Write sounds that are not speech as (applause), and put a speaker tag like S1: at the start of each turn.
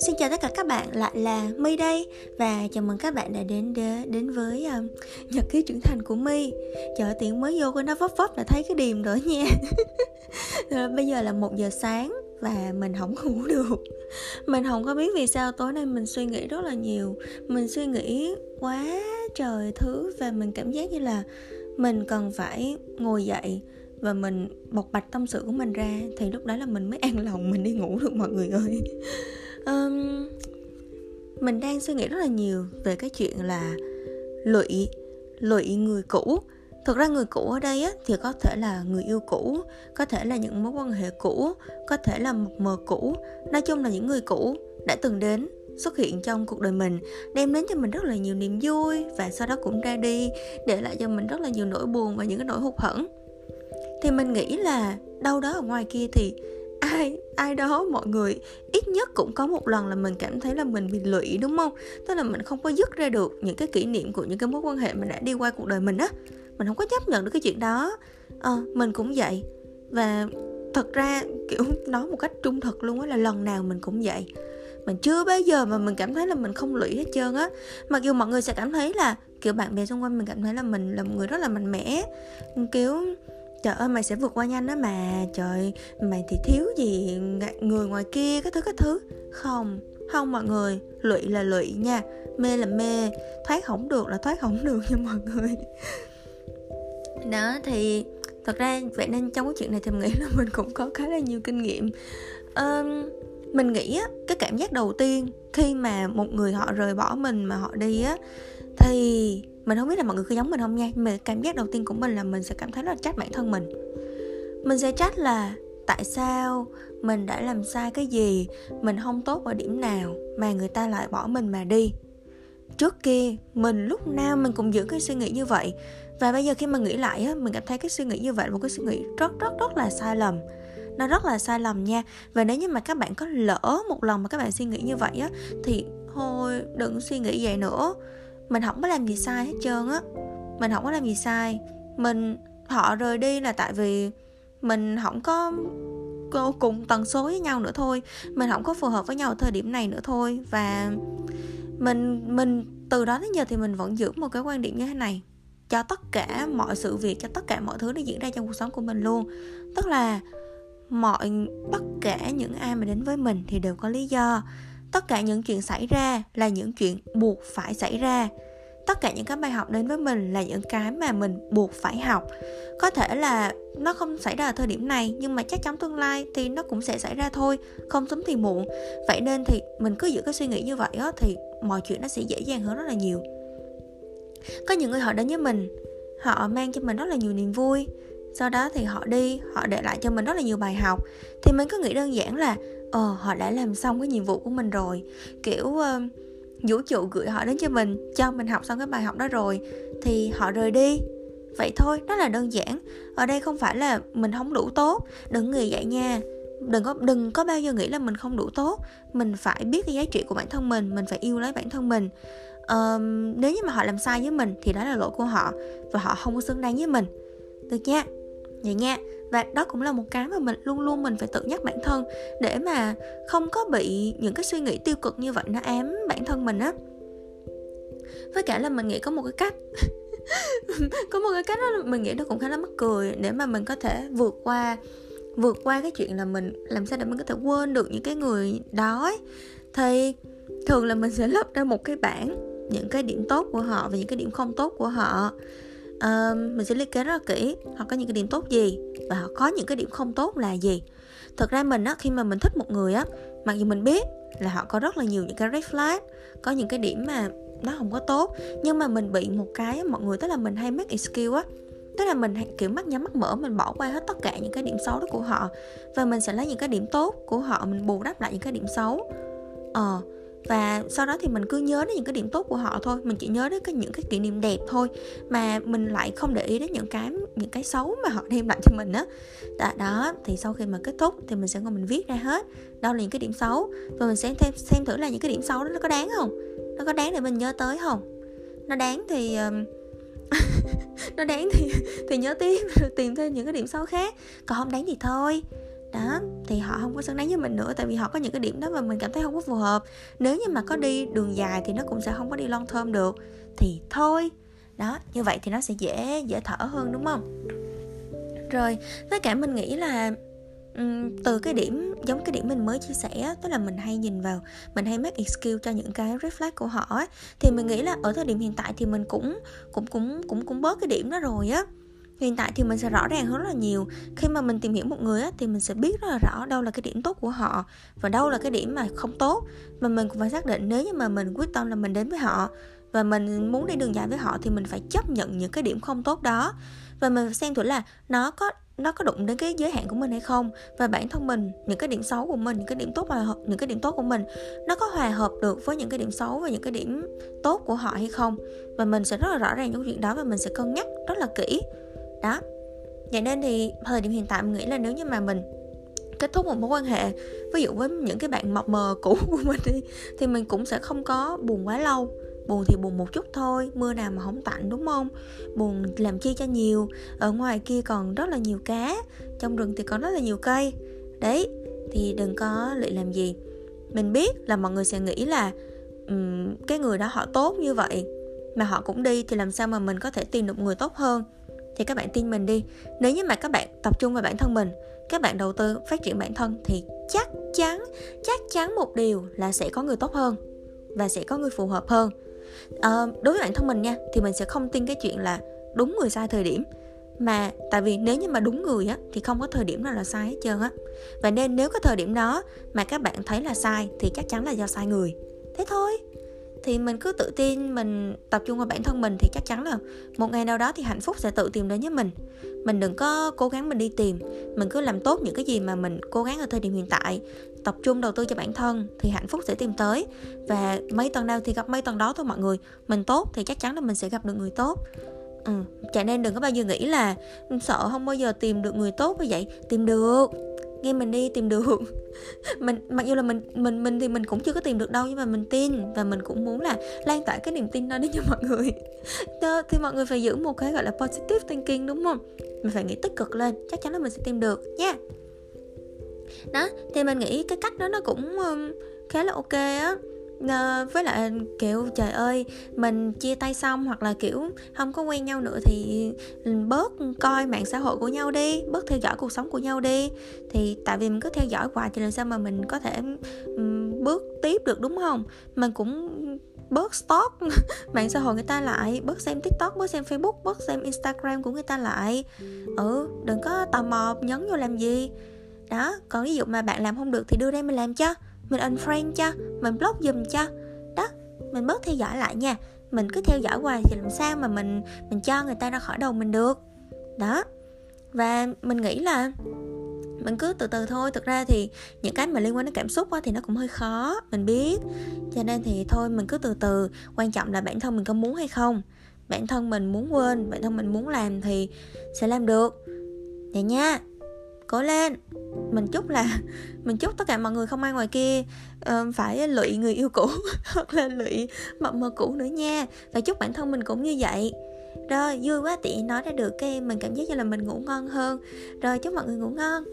S1: Xin chào tất cả các bạn, lại là My đây và chào mừng các bạn đã đến đến, đến với um, nhật ký trưởng thành của My. Chờ tiếng mới vô của nó vấp vấp là thấy cái điềm rồi nha. (laughs) Bây giờ là một giờ sáng và mình không ngủ (laughs) được mình không có biết vì sao tối nay mình suy nghĩ rất là nhiều mình suy nghĩ quá trời thứ và mình cảm giác như là mình cần phải ngồi dậy và mình bộc bạch tâm sự của mình ra thì lúc đó là mình mới an lòng mình đi ngủ được mọi người ơi. Um, mình đang suy nghĩ rất là nhiều về cái chuyện là lụy lụy người cũ. Thực ra người cũ ở đây á, thì có thể là người yêu cũ có thể là những mối quan hệ cũ có thể là một mờ cũ. Nói chung là những người cũ đã từng đến xuất hiện trong cuộc đời mình đem đến cho mình rất là nhiều niềm vui và sau đó cũng ra đi để lại cho mình rất là nhiều nỗi buồn và những cái nỗi hụt hẫng thì mình nghĩ là đâu đó ở ngoài kia thì ai ai đó mọi người ít nhất cũng có một lần là mình cảm thấy là mình bị lụy đúng không? Tức là mình không có dứt ra được những cái kỷ niệm của những cái mối quan hệ mình đã đi qua cuộc đời mình á. Mình không có chấp nhận được cái chuyện đó. À, mình cũng vậy. Và thật ra kiểu nói một cách trung thực luôn á là lần nào mình cũng vậy. Mình chưa bao giờ mà mình cảm thấy là mình không lụy hết trơn á. Mặc dù mọi người sẽ cảm thấy là kiểu bạn bè xung quanh mình cảm thấy là mình là một người rất là mạnh mẽ. Kiểu trời ơi mày sẽ vượt qua nhanh đó mà. Trời mày thì thiếu gì người ngoài kia cái thứ cái thứ. Không không mọi người. Lụy là lụy nha. Mê là mê. Thoát không được là thoát không được nha mọi người. Đó thì thật ra vậy nên trong cái chuyện này thì mình nghĩ là (laughs) mình cũng có khá là nhiều kinh nghiệm. Um, mình nghĩ á cái cảm giác đầu tiên khi mà một người họ rời bỏ mình mà họ đi á thì mình không biết là mọi người có giống mình không nha, nhưng mà cảm giác đầu tiên của mình là mình sẽ cảm thấy là trách bản thân mình. Mình sẽ trách là tại sao mình đã làm sai cái gì, mình không tốt ở điểm nào mà người ta lại bỏ mình mà đi. Trước kia, mình lúc nào mình cũng giữ cái suy nghĩ như vậy. Và bây giờ khi mà nghĩ lại á, mình cảm thấy cái suy nghĩ như vậy là một cái suy nghĩ rất rất rất là sai lầm. Nó rất là sai lầm nha. Và nếu như mà các bạn có lỡ một lần mà các bạn suy nghĩ như vậy á, thì thôi đừng suy nghĩ vậy nữa mình không có làm gì sai hết trơn á. Mình không có làm gì sai. Mình, họ rời đi là tại vì mình không có cùng tần số với nhau nữa thôi. Mình không có phù hợp với nhau ở thời điểm này nữa thôi. Và mình mình, từ đó đến giờ thì mình vẫn giữ một cái quan điểm như thế này. Cho tất cả mọi sự việc, cho tất cả mọi thứ nó diễn ra trong cuộc sống của mình luôn. Tức là mọi, tất cả những ai mà đến với mình thì đều có lý do tất cả những chuyện xảy ra là những chuyện buộc phải xảy ra. Tất cả những cái bài học đến với mình là những cái mà mình buộc phải học. Có thể là nó không xảy ra ở thời điểm này, nhưng mà chắc chắn tương lai thì nó cũng sẽ xảy ra thôi, không sớm thì muộn. Vậy nên thì mình cứ giữ cái suy nghĩ như vậy á, thì mọi chuyện nó sẽ dễ dàng hơn rất là nhiều. Có những người họ đến với mình, họ mang cho mình rất là nhiều niềm vui. Sau đó thì họ đi, họ để lại cho mình rất là nhiều bài học. Thì mình cứ nghĩ đơn giản là ờ họ đã làm xong cái nhiệm vụ của mình rồi. Kiểu uh, vũ trụ gửi họ đến cho mình cho mình học xong cái bài học đó rồi thì họ rời đi. Vậy thôi đó là đơn giản. Ở đây không phải là mình không đủ tốt. Đừng nghĩ vậy nha. Đừng có đừng có bao giờ nghĩ là mình không đủ tốt. Mình phải biết cái giá trị của bản thân mình mình phải yêu lấy bản thân mình. Um, nếu như mà họ làm sai với mình thì đó là lỗi của họ và họ không có xứng đáng với mình. Được nha. Vậy nha và đó cũng là một cái mà mình luôn luôn mình phải tự nhắc bản thân để mà không có bị những cái suy nghĩ tiêu cực như vậy nó ám bản thân mình á với cả là mình nghĩ có một cái cách (laughs) có một cái cách đó mình nghĩ nó cũng khá là mắc cười để mà mình có thể vượt qua vượt qua cái chuyện là mình làm sao để mình có thể quên được những cái người đó ấy. thì thường là mình sẽ lấp ra một cái bảng, những cái điểm tốt của họ và những cái điểm không tốt của họ uh, mình sẽ liệt kê rất là kỹ họ có những cái điểm tốt gì và họ có những cái điểm không tốt là gì. Thật ra mình á khi mà mình thích một người á mặc dù mình biết là họ có rất là nhiều những cái red flag có những cái điểm mà nó không có tốt nhưng mà mình bị một cái mọi người tức là mình hay make excuse á tức là mình kiểu mắt nhắm mắt mở mình bỏ qua hết tất cả những cái điểm xấu đó của họ và mình sẽ lấy những cái điểm tốt của họ mình bù đắp lại những cái điểm xấu. Ờ uh, và sau đó thì mình cứ nhớ đến những cái điểm tốt của họ thôi. Mình chỉ nhớ đến cái những cái kỷ niệm đẹp thôi. Mà mình lại không để ý đến những cái những cái xấu mà họ đem lại cho mình á. Đó, đó thì sau khi mà kết thúc thì mình sẽ ngồi mình viết ra hết. Đâu là những cái điểm xấu. Và mình sẽ thêm xem thử là những cái điểm xấu đó nó có đáng không? Nó có đáng để mình nhớ tới không? Nó đáng thì (laughs) nó đáng thì thì nhớ tiếp rồi (laughs) tìm thêm những cái điểm xấu khác. Còn không đáng thì thôi đó thì họ không có xứng đáng với mình nữa tại vì họ có những cái điểm đó mà mình cảm thấy không có phù hợp. Nếu như mà có đi đường dài thì nó cũng sẽ không có đi long thơm được. Thì thôi. Đó như vậy thì nó sẽ dễ dễ thở hơn đúng không? Rồi với cả mình nghĩ là từ cái điểm giống cái điểm mình mới chia sẻ tức là mình hay nhìn vào mình hay make excuse cho những cái red flag của họ ấy, thì mình nghĩ là ở thời điểm hiện tại thì mình cũng cũng cũng cũng cũng bớt cái điểm đó rồi á hiện tại thì mình sẽ rõ ràng hơn rất là nhiều. Khi mà mình tìm hiểu một người á, thì mình sẽ biết rất là rõ đâu là cái điểm tốt của họ và đâu là cái điểm mà không tốt. Mà mình cũng phải xác định nếu như mà mình quyết tâm là mình đến với họ và mình muốn đi đường dài với họ thì mình phải chấp nhận những cái điểm không tốt đó. Và mình xem thử là nó có nó có đụng đến cái giới hạn của mình hay không. Và bản thân mình những cái điểm xấu của mình những cái điểm tốt và những cái điểm tốt của mình nó có hòa hợp được với những cái điểm xấu và những cái điểm tốt của họ hay không? Và mình sẽ rất là rõ ràng những chuyện đó và mình sẽ cân nhắc rất là kỹ đó. Vậy nên thì thời điểm hiện tại mình nghĩ là nếu như mà mình kết thúc một mối quan hệ ví dụ với những cái bạn mập mờ cũ của (laughs) mình đi thì mình cũng sẽ không có buồn quá lâu. Buồn thì buồn một chút thôi mưa nào mà không tạnh đúng không? Buồn làm chi cho nhiều ở ngoài kia còn rất là nhiều cá trong rừng thì còn rất là nhiều cây. Đấy thì đừng có lụy làm gì. Mình biết là mọi người sẽ nghĩ là um, cái người đó họ tốt như vậy mà họ cũng đi thì làm sao mà mình có thể tìm được người tốt hơn? Thì các bạn tin mình đi. Nếu như mà các bạn tập trung vào bản thân mình các bạn đầu tư phát triển bản thân thì chắc chắn chắc chắn một điều là sẽ có người tốt hơn và sẽ có người phù hợp hơn. À, đối với bản thân mình nha thì mình sẽ không tin cái chuyện là đúng người sai thời điểm. Mà tại vì nếu như mà đúng người á thì không có thời điểm nào là sai hết trơn á. Và nên nếu cái thời điểm đó mà các bạn thấy là sai thì chắc chắn là do sai người. Thế thôi thì mình cứ tự tin mình tập trung vào bản thân mình thì chắc chắn là một ngày nào đó thì hạnh phúc sẽ tự tìm đến với mình. Mình đừng có cố gắng mình đi tìm, mình cứ làm tốt những cái gì mà mình cố gắng ở thời điểm hiện tại, tập trung đầu tư cho bản thân thì hạnh phúc sẽ tìm tới. Và mấy tuần nào thì gặp mấy tuần đó thôi mọi người, mình tốt thì chắc chắn là mình sẽ gặp được người tốt. Ừ. cho nên đừng có bao giờ nghĩ là ừ, sợ không bao giờ tìm được người tốt như vậy. Tìm được nghe mình đi tìm được. (laughs) Mình mặc dù là mình mình mình thì mình cũng chưa có tìm được đâu nhưng mà mình tin và mình cũng muốn là lan tỏa cái niềm tin đó đến cho mọi người. (laughs) Đó, thì mọi người phải giữ một cái gọi là positive thinking đúng không? Mình phải nghĩ tích cực lên chắc chắn là mình sẽ tìm được nha. Yeah. đó thì mình nghĩ cái cách đó nó cũng um, khá là ok á à, với lại kiểu trời ơi mình chia tay xong hoặc là kiểu không có quen nhau nữa thì ừ, bớt coi mạng xã hội của nhau đi bớt theo dõi cuộc sống của nhau đi. Thì tại vì mình cứ theo dõi hoài thì làm sao mà mình có thể um, bước tiếp được đúng không? Mình cũng bớt stalk (laughs) mạng xã hội người ta lại bớt xem tiktok bớt xem facebook bớt xem instagram của người ta lại. Ừ đừng có tò mò nhấn vô làm gì. Đó còn ví dụ mà bạn làm không được thì đưa đây mình làm cho mình unfriend cho mình block dùm cho. Đó mình bớt theo dõi lại nha. Mình cứ theo dõi hoài thì làm sao mà mình mình cho người ta ra khỏi đầu mình được. Đó và mình nghĩ là mình cứ từ từ thôi. Thực ra thì những cái mà liên quan đến cảm xúc á, thì nó cũng hơi khó mình biết. Cho nên thì thôi mình cứ từ từ. Quan trọng là bản thân mình có muốn hay không. Bản thân mình muốn quên bản thân mình muốn làm thì sẽ làm được. Vậy nha cố lên. Mình chúc là (laughs) mình chúc tất cả mọi người không ai ngoài kia uh, phải lụy người yêu cũ (laughs) hoặc là lụy mộng mơ cũ nữa nha. Và chúc bản thân mình cũng như vậy. Rồi vui quá tiện nói ra được cái mình cảm giác như là mình ngủ ngon hơn. Rồi chúc mọi người ngủ ngon.